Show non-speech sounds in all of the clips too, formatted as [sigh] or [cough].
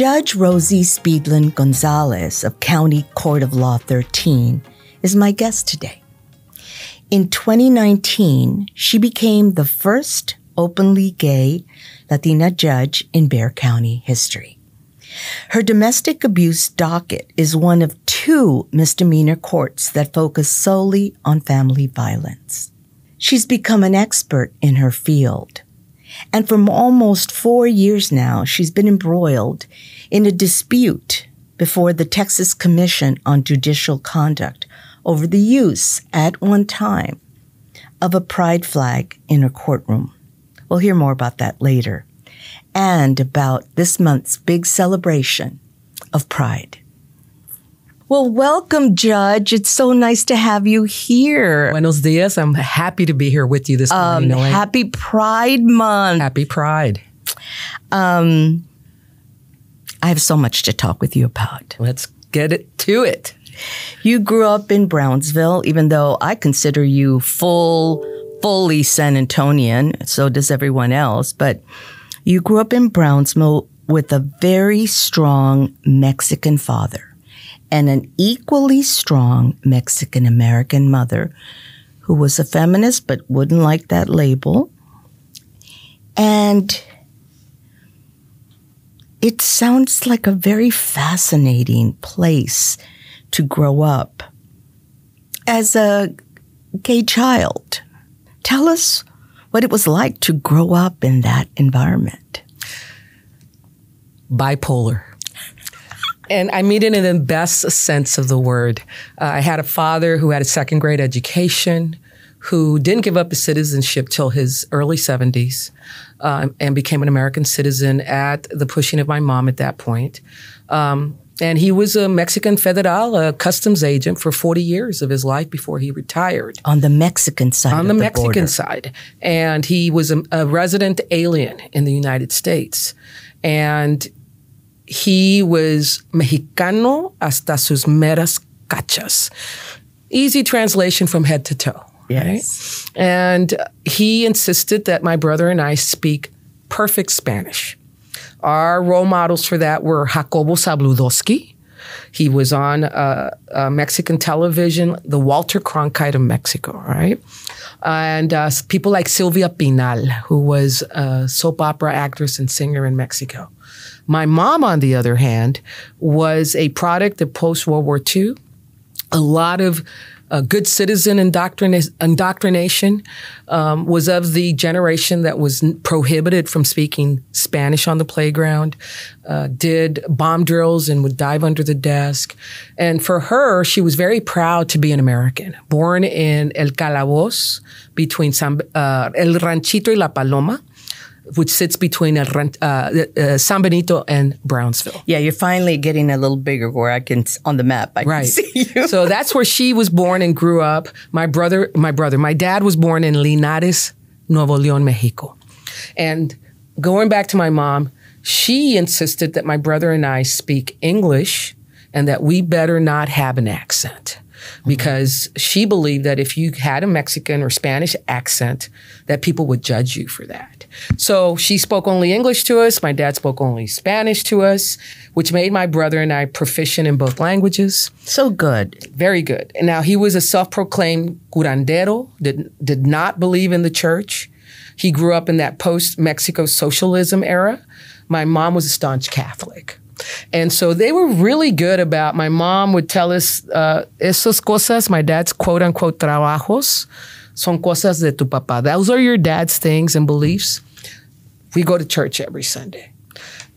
Judge Rosie Speedlin Gonzalez of County Court of Law 13 is my guest today. In 2019, she became the first openly gay Latina judge in Bexar County history. Her domestic abuse docket is one of two misdemeanor courts that focus solely on family violence. She's become an expert in her field. And for almost four years now, she's been embroiled in a dispute before the Texas Commission on Judicial Conduct over the use at one time of a pride flag in her courtroom. We'll hear more about that later and about this month's big celebration of Pride. Well, welcome, Judge. It's so nice to have you here. Buenos dias. I'm happy to be here with you this morning. Um, happy Pride Month. Happy Pride. Um, I have so much to talk with you about. Let's get it to it. You grew up in Brownsville, even though I consider you full, fully San Antonian. So does everyone else. But you grew up in Brownsville with a very strong Mexican father and an equally strong Mexican American mother who was a feminist but wouldn't like that label. And it sounds like a very fascinating place to grow up as a gay child. Tell us what it was like to grow up in that environment. Bipolar and I mean it in the best sense of the word. Uh, I had a father who had a second grade education, who didn't give up his citizenship till his early 70s, um, and became an American citizen at the pushing of my mom at that point. Um, and he was a Mexican federal, a customs agent for 40 years of his life before he retired. On the Mexican side. On the, the Mexican border. side. And he was a, a resident alien in the United States. And he was Mexicano hasta sus meras cachas. Easy translation from head to toe. Yes. Right? And he insisted that my brother and I speak perfect Spanish. Our role models for that were Jacobo Zabludovsky. He was on uh, uh, Mexican television, the Walter Cronkite of Mexico, right? And uh, people like Silvia Pinal, who was a soap opera actress and singer in Mexico. My mom, on the other hand, was a product of post World War II. A lot of uh, good citizen indoctrina- indoctrination um, was of the generation that was prohibited from speaking Spanish on the playground, uh, did bomb drills and would dive under the desk. And for her, she was very proud to be an American, born in El Calaboz between San, uh, El Ranchito y La Paloma which sits between uh, uh, San Benito and Brownsville. Yeah, you're finally getting a little bigger where I can on the map. I right. can [laughs] see you. so that's where she was born and grew up. My brother, my brother, my dad was born in Linares, Nuevo León, Mexico, and going back to my mom, she insisted that my brother and I speak English and that we better not have an accent because she believed that if you had a Mexican or Spanish accent, that people would judge you for that. So she spoke only English to us. My dad spoke only Spanish to us, which made my brother and I proficient in both languages. So good. Very good. And now he was a self-proclaimed curandero, did, did not believe in the church. He grew up in that post-Mexico socialism era. My mom was a staunch Catholic. And so they were really good about, my mom would tell us, uh, esas cosas, my dad's quote unquote trabajos, son cosas de tu papá. Those are your dad's things and beliefs. We go to church every Sunday.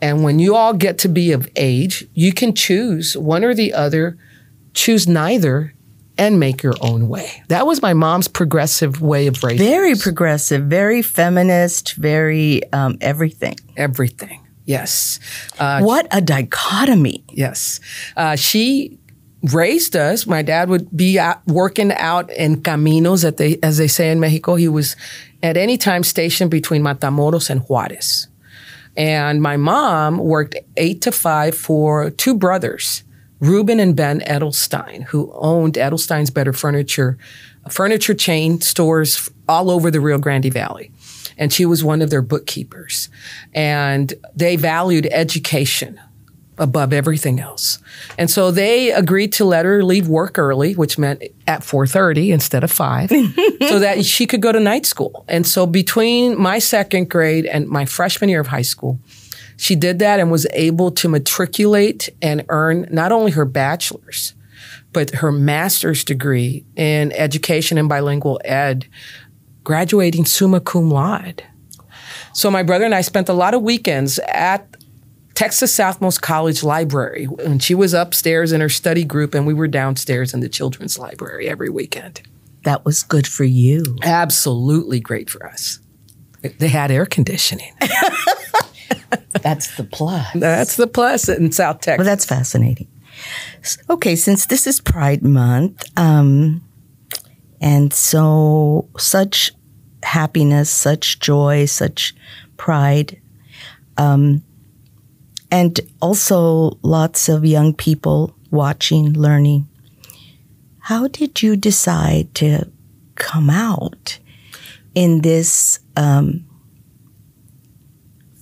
And when you all get to be of age, you can choose one or the other, choose neither, and make your own way. That was my mom's progressive way of raising. Very progressive, very feminist, very um, everything. Everything. Yes. Uh, what a dichotomy. Yes. Uh, she raised us. My dad would be out, working out in caminos, at they, as they say in Mexico. He was at any time stationed between Matamoros and Juarez. And my mom worked eight to five for two brothers, Ruben and Ben Edelstein, who owned Edelstein's Better Furniture, furniture chain stores all over the Rio Grande Valley and she was one of their bookkeepers. And they valued education above everything else. And so they agreed to let her leave work early, which meant at 4:30 instead of 5, [laughs] so that she could go to night school. And so between my second grade and my freshman year of high school, she did that and was able to matriculate and earn not only her bachelor's, but her master's degree in education and bilingual ed, graduating summa cum laude. So my brother and I spent a lot of weekends at Texas Southmost College Library. And she was upstairs in her study group, and we were downstairs in the children's library every weekend. That was good for you. Absolutely great for us. They had air conditioning. [laughs] That's the plus. That's the plus in South Texas. Well, that's fascinating. Okay, since this is Pride Month, um, and so such happiness, such joy, such pride, um, and also lots of young people watching, learning. How did you decide to come out in this um,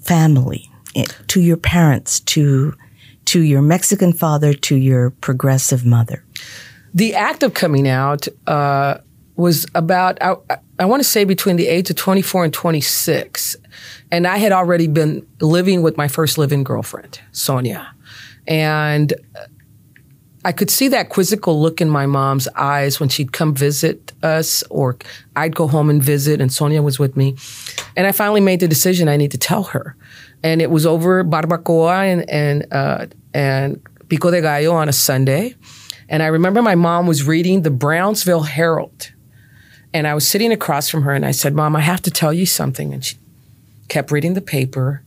family, to your parents, to to your Mexican father, to your progressive mother? The act of coming out uh, was about, I, I want to say between the age of 24 and 26. And I had already been living with my first living girlfriend, Sonia. And I could see that quizzical look in my mom's eyes when she'd come visit us, or I'd go home and visit, and Sonia was with me. And I finally made the decision I need to tell her. And it was over barbacoa and and uh, and pico de gallo on a Sunday. And I remember my mom was reading the Brownsville Herald. And I was sitting across from her and I said, Mom, I have to tell you something. And she kept reading the paper.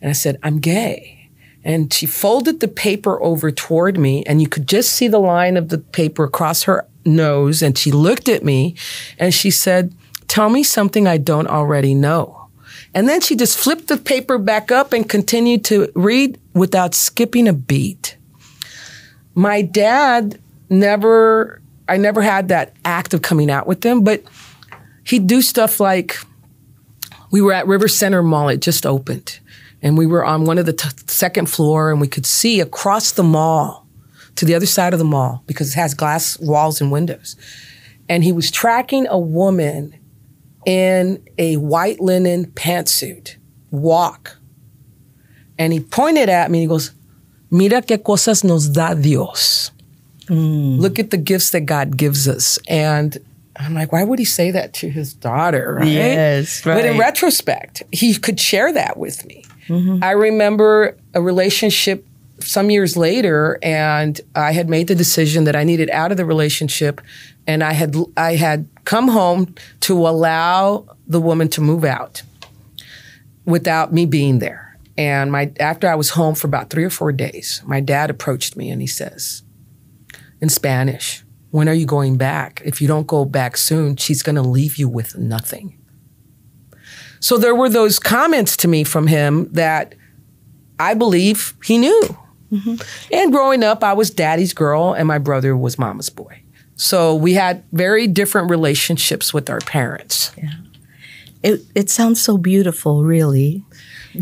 And I said, I'm gay. And she folded the paper over toward me, and you could just see the line of the paper across her nose. And she looked at me and she said, Tell me something I don't already know. And then she just flipped the paper back up and continued to read without skipping a beat. My dad never, I never had that act of coming out with him, but he'd do stuff like, we were at River Center Mall. It just opened. And we were on one of the t- second floor and we could see across the mall to the other side of the mall because it has glass walls and windows. And he was tracking a woman in a white linen pantsuit walk. And he pointed at me and he goes, Mira qué cosas nos da Dios. Mm. Look at the gifts that God gives us. And I'm like, why would he say that to his daughter? Right? Yes, right. But in retrospect, he could share that with me. Mm-hmm. I remember a relationship some years later, and I had made the decision that I needed out of the relationship, and I had I had come home to allow the woman to move out without me being there. And my after I was home for about three or four days, my dad approached me and he says, in Spanish, when are you going back? If you don't go back soon, she's going to leave you with nothing. So there were those comments to me from him that I believe he knew. Mm-hmm. And growing up, I was daddy's girl and my brother was mama's boy. So we had very different relationships with our parents. Yeah. It, it sounds so beautiful, really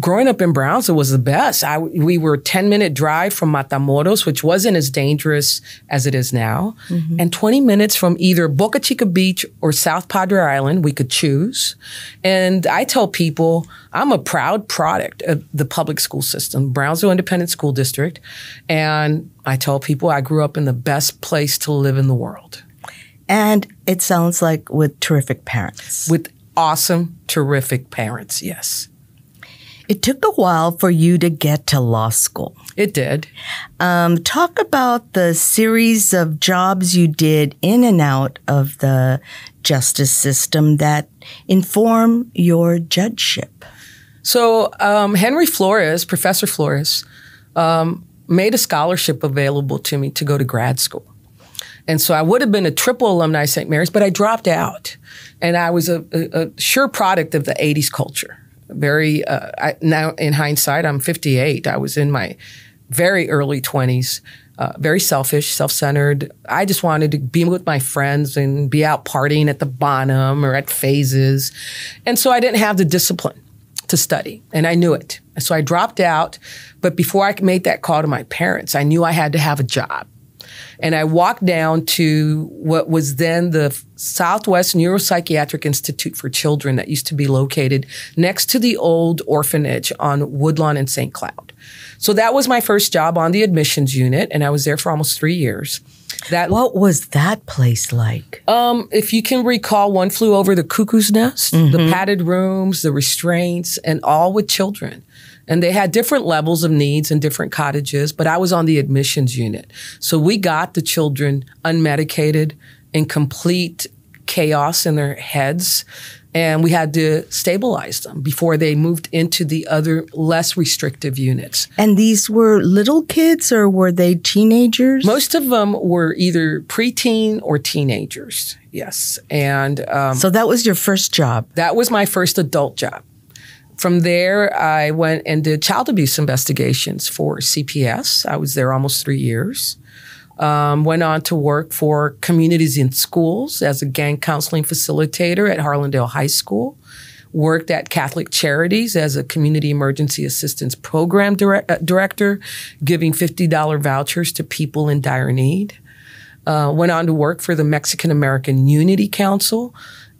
growing up in Brownsville was the best. I, we were 10 minute drive from Matamoros, which wasn't as dangerous as it is now, mm-hmm. and 20 minutes from either Boca Chica Beach or South Padre Island. We could choose. And I tell people I'm a proud product of the public school system, Brownsville Independent School District. And I tell people I grew up in the best place to live in the world. And it sounds like with terrific parents. With awesome, terrific parents, yes. It took a while for you to get to law school. It did. Um, talk about the series of jobs you did in and out of the justice system that inform your judgeship. So, um, Henry Flores, Professor Flores, um, made a scholarship available to me to go to grad school. And so I would have been a triple alumni St. Mary's, but I dropped out. And I was a, a, a sure product of the 80s culture very uh, I, now in hindsight i'm 58 i was in my very early 20s uh, very selfish self-centered i just wanted to be with my friends and be out partying at the Bonham or at phases and so i didn't have the discipline to study, and I knew it. So I dropped out. But before I made that call to my parents, I knew I had to have a job. And I walked down to what was then the Southwest Neuropsychiatric Institute for Children that used to be located next to the old orphanage on Woodlawn and St. Cloud. So that was my first job on the admissions unit, and I was there for almost three years. That what was that place like? Um, if you can recall, one flew over the cuckoo's nest, mm-hmm. the padded rooms, the restraints, and all with children. And they had different levels of needs in different cottages, but I was on the admissions unit. So we got the children unmedicated in complete chaos in their heads and we had to stabilize them before they moved into the other less restrictive units. And these were little kids or were they teenagers? Most of them were either preteen or teenagers, yes. And um, so that was your first job? That was my first adult job. From there, I went and did child abuse investigations for CPS. I was there almost three years. Um, went on to work for communities in schools as a gang counseling facilitator at Harlandale High School. Worked at Catholic Charities as a community emergency assistance program uh, director, giving $50 vouchers to people in dire need. Uh, went on to work for the Mexican American Unity Council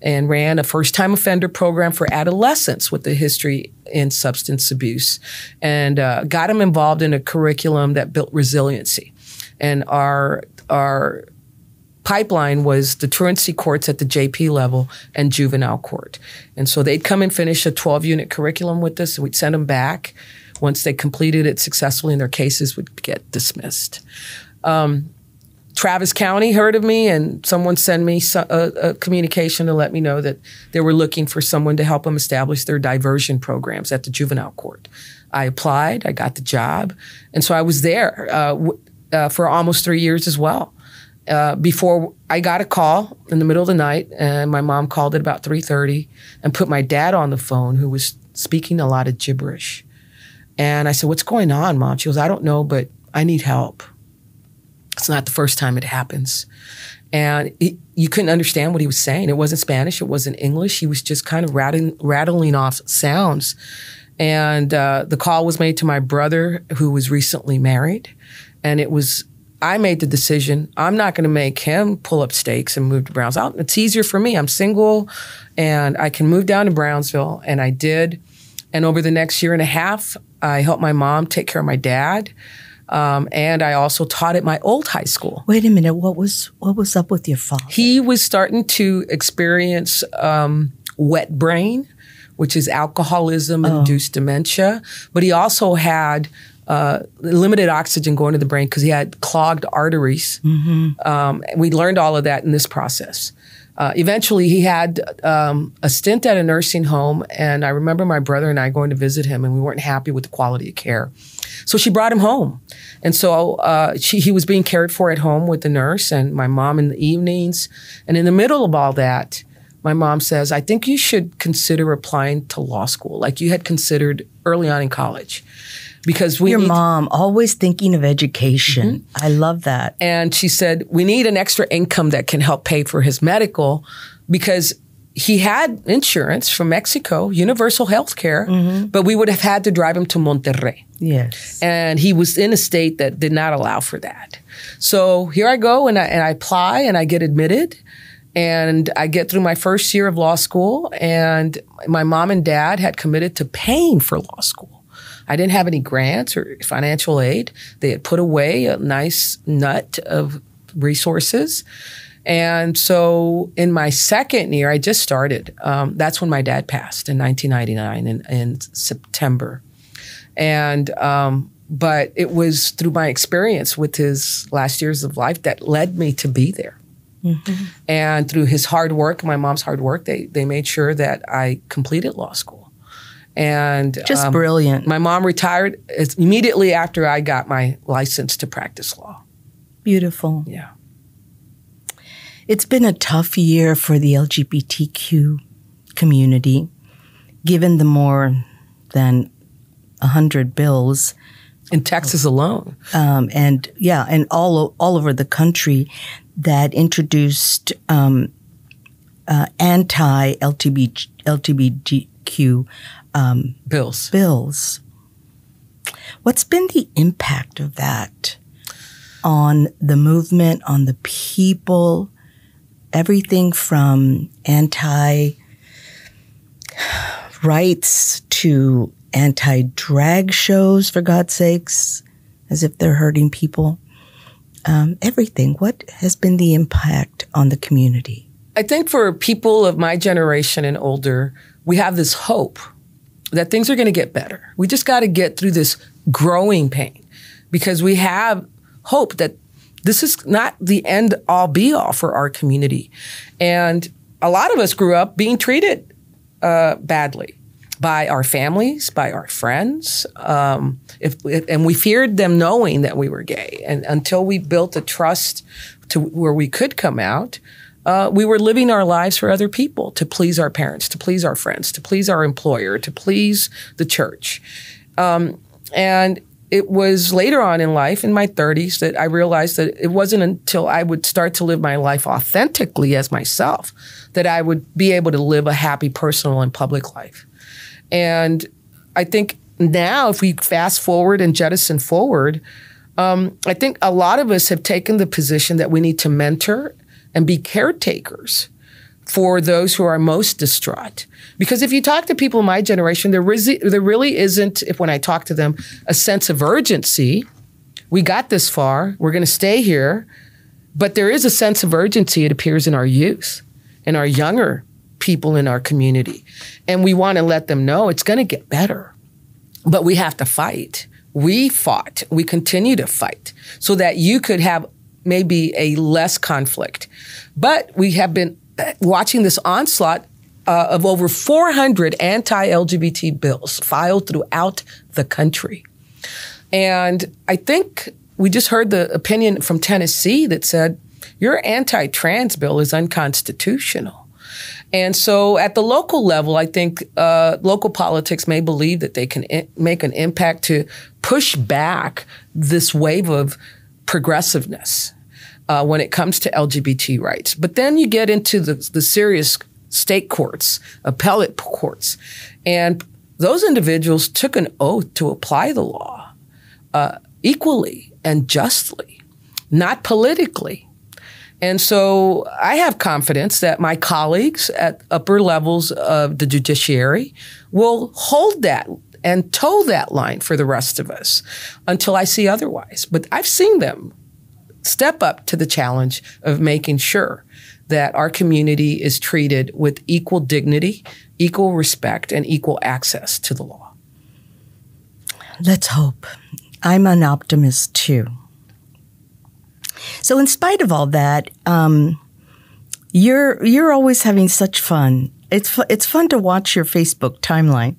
and ran a first time offender program for adolescents with a history in substance abuse and uh, got them involved in a curriculum that built resiliency and our our pipeline was the truancy courts at the JP level and juvenile court. And so they'd come and finish a 12 unit curriculum with us, and we'd send them back. Once they completed it successfully, and their cases would get dismissed. Um, Travis County heard of me, and someone sent me a, a, communication to let me know that they were looking for someone to help them establish their diversion programs at the juvenile court. I applied, I got the job, and so I was there. Uh, uh, for almost three years as well. Uh, before I got a call in the middle of the night, and my mom called at about three thirty and put my dad on the phone, who was speaking a lot of gibberish. And I said, "What's going on, mom?" She goes, "I don't know, but I need help." It's not the first time it happens. And he, you couldn't understand what he was saying. It wasn't Spanish. It wasn't English. He was just kind of rattling, rattling off sounds. And uh, the call was made to my brother, who was recently married. And it was, I made the decision, I'm not going to make him pull up stakes and move to Brownsville. It's easier for me. I'm single and I can move down to Brownsville. And I did. And over the next year and a half, I helped my mom take care of my dad. Um, and I also taught at my old high school. Wait a minute, what was what was up with your father? He was starting to experience um, wet brain, which is alcoholism induced oh. dementia, but he also had uh, limited oxygen going to the brain because he had clogged arteries. Mm-hmm. Um, we learned all of that in this process. Uh, eventually, he had um, a stint at a nursing home, and I remember my brother and I going to visit him, and we weren't happy with the quality of care. So she brought him home, and so uh, she, he was being cared for at home with the nurse and my mom in the evenings. And in the middle of all that, my mom says, "I think you should consider applying to law school, like you had considered early on in college." because we your mom always thinking of education. Mm-hmm. I love that. And she said we need an extra income that can help pay for his medical because he had insurance from Mexico, universal health care, mm-hmm. but we would have had to drive him to Monterrey. Yes. And he was in a state that did not allow for that. So here I go and I, and I apply and I get admitted and I get through my first year of law school and my mom and dad had committed to paying for law school. I didn't have any grants or financial aid. They had put away a nice nut of resources. And so in my second year, I just started. Um, that's when my dad passed in 1999 in, in September. And, um, but it was through my experience with his last years of life that led me to be there. Mm-hmm. And through his hard work, my mom's hard work, they, they made sure that I completed law school and just um, brilliant. My mom retired immediately after I got my license to practice law. Beautiful. Yeah. It's been a tough year for the LGBTQ community, given the more than 100 bills. In Texas alone. Um, and yeah, and all, all over the country that introduced um, uh, anti LGBTQ um, bills. Bills. What's been the impact of that on the movement, on the people? Everything from anti [sighs] rights to anti drag shows, for God's sakes, as if they're hurting people. Um, everything. What has been the impact on the community? I think for people of my generation and older, we have this hope that things are going to get better. We just got to get through this growing pain because we have hope that this is not the end all be all for our community. And a lot of us grew up being treated uh, badly by our families, by our friends, um, if, if, and we feared them knowing that we were gay. And until we built a trust to where we could come out, uh, we were living our lives for other people to please our parents, to please our friends, to please our employer, to please the church. Um, and it was later on in life, in my 30s, that I realized that it wasn't until I would start to live my life authentically as myself that I would be able to live a happy personal and public life. And I think now, if we fast forward and jettison forward, um, I think a lot of us have taken the position that we need to mentor and be caretakers for those who are most distraught. Because if you talk to people in my generation, there, re- there really isn't, if when I talk to them, a sense of urgency. We got this far, we're going to stay here. But there is a sense of urgency, it appears, in our youth, in our younger people in our community. And we want to let them know it's going to get better. But we have to fight. We fought, we continue to fight so that you could have maybe a less conflict. But we have been watching this onslaught uh, of over 400 anti LGBT bills filed throughout the country. And I think we just heard the opinion from Tennessee that said, your anti trans bill is unconstitutional. And so at the local level, I think uh, local politics may believe that they can I- make an impact to push back this wave of progressiveness uh, when it comes to LGBT rights. But then you get into the, the serious state courts, appellate courts, and those individuals took an oath to apply the law uh, equally and justly, not politically. And so I have confidence that my colleagues at upper levels of the judiciary will hold that and toe that line for the rest of us until I see otherwise. But I've seen them step up to the challenge of making sure that our community is treated with equal dignity, equal respect, and equal access to the law. Let's hope. I'm an optimist too. So, in spite of all that, um, you're you're always having such fun. It's it's fun to watch your Facebook timeline,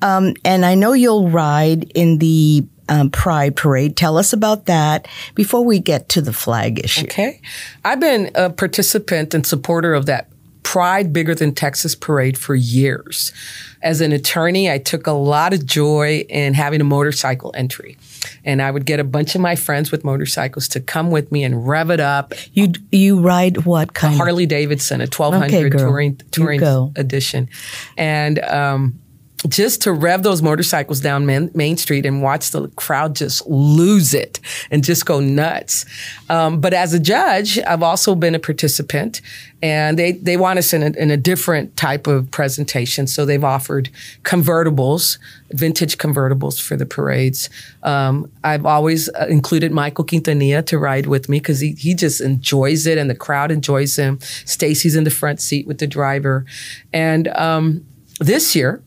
um, and I know you'll ride in the um, Pride Parade. Tell us about that before we get to the flag issue. Okay. I've been a participant and supporter of that Pride Bigger Than Texas parade for years. As an attorney, I took a lot of joy in having a motorcycle entry. And I would get a bunch of my friends with motorcycles to come with me and rev it up. You you ride what kind? A Harley Davidson, a 1200 Okay, touring touring edition. And um, just to rev those motorcycles down Main, Main Street and watch the crowd just lose it and just go nuts. Um, but as a judge, I've also been a participant, and they they want us in a, in a different type of presentation. So they've offered convertibles, vintage convertibles for the parades. Um, I've always uh, included Michael Quintanilla to ride with me because he he just enjoys it, and the crowd enjoys him. Stacy's in the front seat with the driver, and um, this year.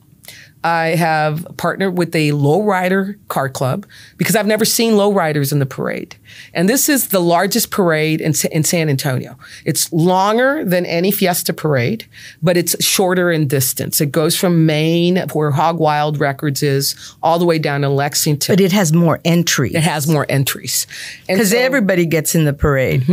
I have partnered with a lowrider car club because I've never seen lowriders in the parade. And this is the largest parade in, in San Antonio. It's longer than any Fiesta parade, but it's shorter in distance. It goes from Main, where Hog Wild Records is, all the way down to Lexington. But it has more entries it has more entries. Because so- everybody gets in the parade.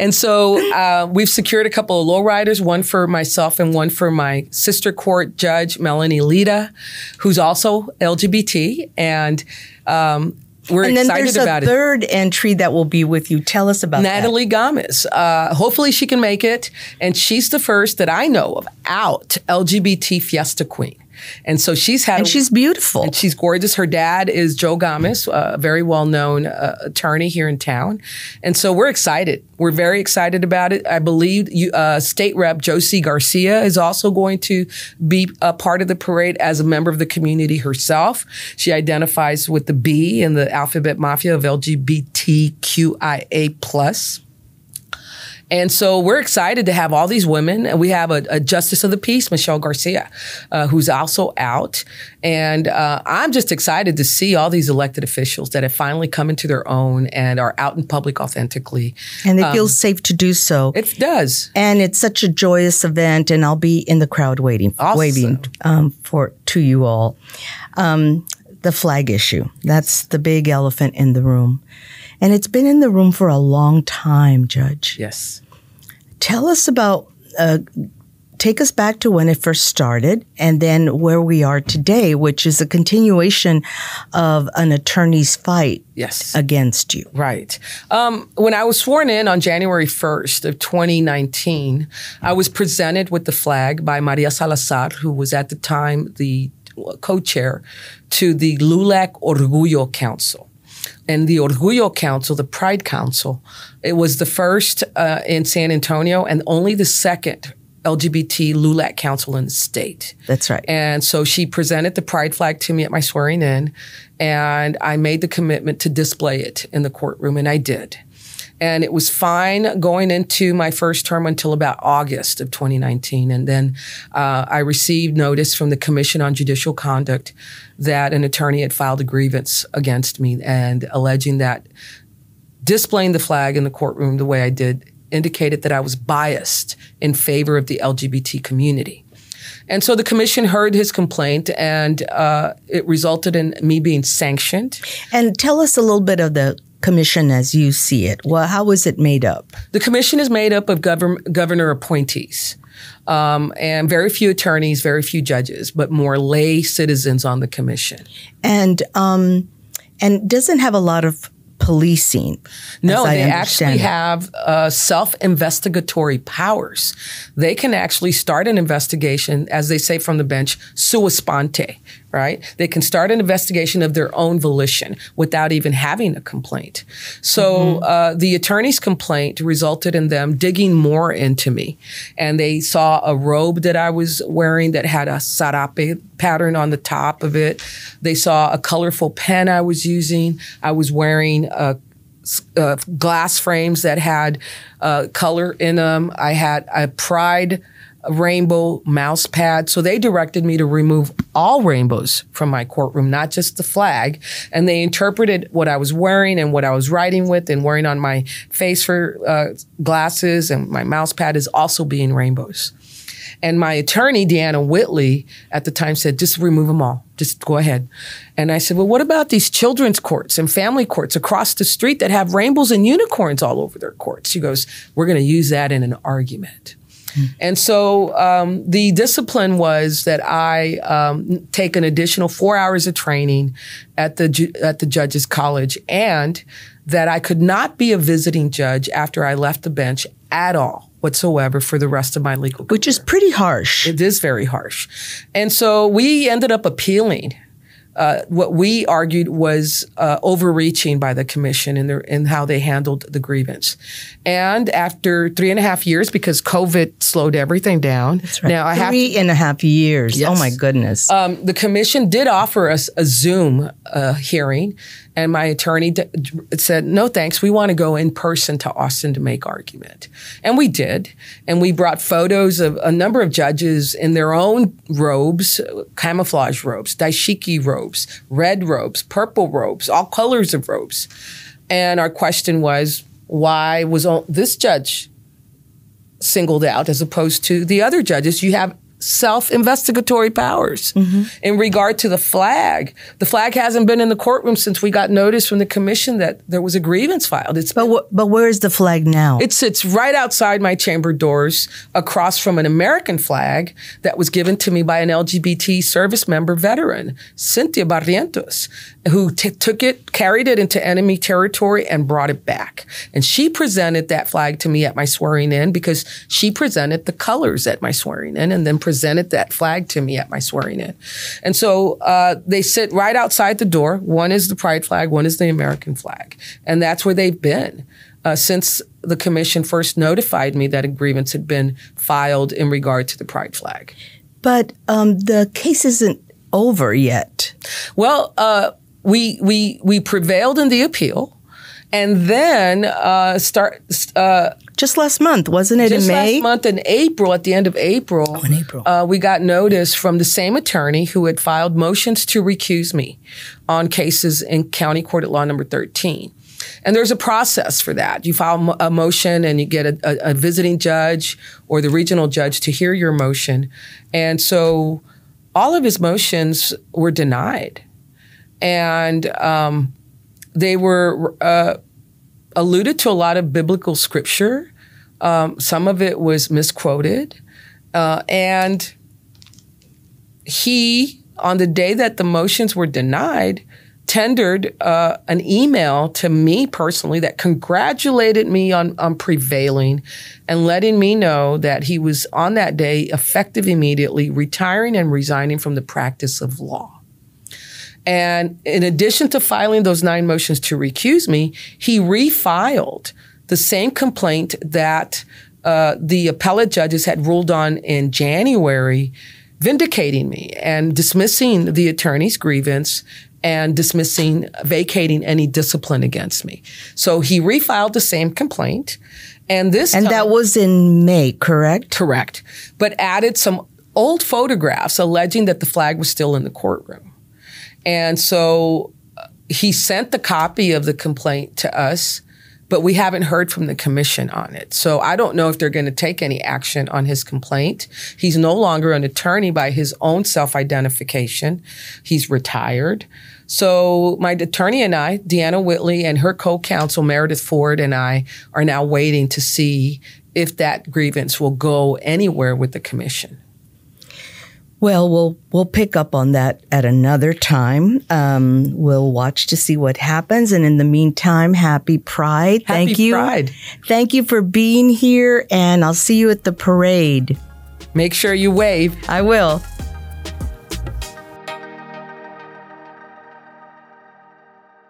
and so uh, we've secured a couple of lowriders, one for myself and one for my sister court judge, Melanie Lita, who's also LGBT. And um, we're excited about it. and then excited there's about a it. third entry that will be with you. Tell us about that. Natalie Gomez. Uh, hopefully, she can make it. And she's the first that I know of out LGBT fiesta queen. And so she's had. And she's beautiful. And she's gorgeous. Her dad is Joe Gomez, a very well known uh, attorney here in town. And so we're excited. We're very excited about it. I believe you, uh, State Rep Josey Garcia is also going to be a part of the parade as a member of the community herself. She identifies with the B in the alphabet mafia of LGBTQIA plus. And so we're excited to have all these women. We have a, a Justice of the Peace, Michelle Garcia, uh, who's also out. And uh, I'm just excited to see all these elected officials that have finally come into their own and are out in public authentically. and it feels safe to do so. It does. and it's such a joyous event, and I'll be in the crowd waiting, Awesome. waving um, for to you all. Um, the flag issue. That's the big elephant in the room. And it's been in the room for a long time, Judge. Yes. Tell us about, uh, take us back to when it first started and then where we are today, which is a continuation of an attorney's fight Yes. against you. Right. Um, when I was sworn in on January 1st of 2019, I was presented with the flag by Maria Salazar, who was at the time the co-chair to the LULAC Orgullo Council. And the Orgullo Council, the Pride Council, it was the first uh, in San Antonio and only the second LGBT LULAC council in the state. That's right. And so she presented the pride flag to me at my swearing in, and I made the commitment to display it in the courtroom, and I did. And it was fine going into my first term until about August of 2019. And then uh, I received notice from the Commission on Judicial Conduct that an attorney had filed a grievance against me and alleging that displaying the flag in the courtroom the way I did indicated that I was biased in favor of the LGBT community. And so the commission heard his complaint, and uh, it resulted in me being sanctioned. And tell us a little bit of the commission as you see it. Well, how was it made up? The commission is made up of govern- governor appointees. Um, and very few attorneys, very few judges, but more lay citizens on the commission. And um, and doesn't have a lot of policing. No, they actually it. have uh, self-investigatory powers. They can actually start an investigation, as they say from the bench, sua sponte, right? They can start an investigation of their own volition without even having a complaint. So Mm-hmm. uh, the attorney's complaint resulted in them digging more into me, and they saw a robe that I was wearing that had a sarape pattern on the top of it. They saw a colorful pen I was using. I was wearing a uh, glass frames that had uh, color in them. I had a pride rainbow mouse pad. So they directed me to remove all rainbows from my courtroom, not just the flag. And they interpreted what I was wearing and what I was writing with and wearing on my face for uh, glasses and my mouse pad is also being rainbows. And my attorney, Deanna Whitley, at the time said, just remove them all. Just go ahead. And I said, well, what about these children's courts and family courts across the street that have rainbows and unicorns all over their courts? She goes, we're going to use that in an argument. And so um, the discipline was that I um, take an additional four hours of training at the ju- at the judges college, and that I could not be a visiting judge after I left the bench at all whatsoever for the rest of my legal career. which is pretty harsh. It is very harsh. And so we ended up appealing. Uh, what we argued was uh, overreaching by the commission in, their, in how they handled the grievance. And after three and a half years, because COVID slowed everything down, now I have to Three and a half years. Yes. Oh my goodness. um, the commission did offer us a Zoom uh, hearing, and my attorney d- said, "No, thanks. We want to go in person to Austin to make argument." And we did, and we brought photos of a number of judges in their own robes, camouflage robes, dashiki robes, red robes, purple robes, all colors of robes. And our question was, why was this judge singled out as opposed to the other judges. You have self-investigatory powers in regard to the flag. The flag hasn't been in the courtroom since we got notice from the commission that there was a grievance filed. It's but wh- but where is the flag now? it sits right outside my chamber doors, across from an American flag that was given to me by an LGBT service member veteran, Cynthia Barrientos. Who t- took it, carried it into enemy territory and brought it back. And she presented that flag to me at my swearing in because she presented the colors at my swearing in and then presented that flag to me at my swearing in. And so uh, they sit right outside the door. One is the pride flag, one is the American flag. And that's where they've been. Uh, since the commission first notified me that a grievance had been filed in regard to the pride flag. But um, the case isn't over yet. Well, uh, we we we prevailed in the appeal, and then uh, start. Uh, just last month, wasn't it? Just in May, last month in April, at the end of April, oh, in April, uh, we got notice from the same attorney who had filed motions to recuse me on cases in County Court at Law Number Thirteen. And there's a process for that. You file a motion and you get a, a, a visiting judge or the regional judge to hear your motion. And so all of his motions were denied and um, they were uh, alluded to a lot of biblical scripture. Um, some of it was misquoted, uh, and he, on the day that the motions were denied, tendered uh, an email to me personally that congratulated me on, on prevailing and letting me know that he was on that day effective immediately retiring and resigning from the practice of law. And in addition to filing those nine motions to recuse me, he refiled the same complaint that uh, the appellate judges had ruled on in January, vindicating me and dismissing the attorney's grievance and dismissing, vacating any discipline against me. So he refiled the same complaint. And this And time, that was in May, correct? Correct. But added some old photographs alleging that the flag was still in the courtroom. And so uh, he sent the copy of the complaint to us, but we haven't heard from the commission on it. So I don't know if they're going to take any action on his complaint. He's no longer an attorney by his own self identification. He's retired. So my attorney and I, Deanna Whitley, and her co-counsel Meredith Ford and I are now waiting to see if that grievance will go anywhere with the commission. Well, we'll we'll pick up on that at another time. Um, we'll watch to see what happens, and in the meantime, happy Pride! Happy Thank you, Pride. Thank you for being here, and I'll see you at the parade. Make sure you wave. I will.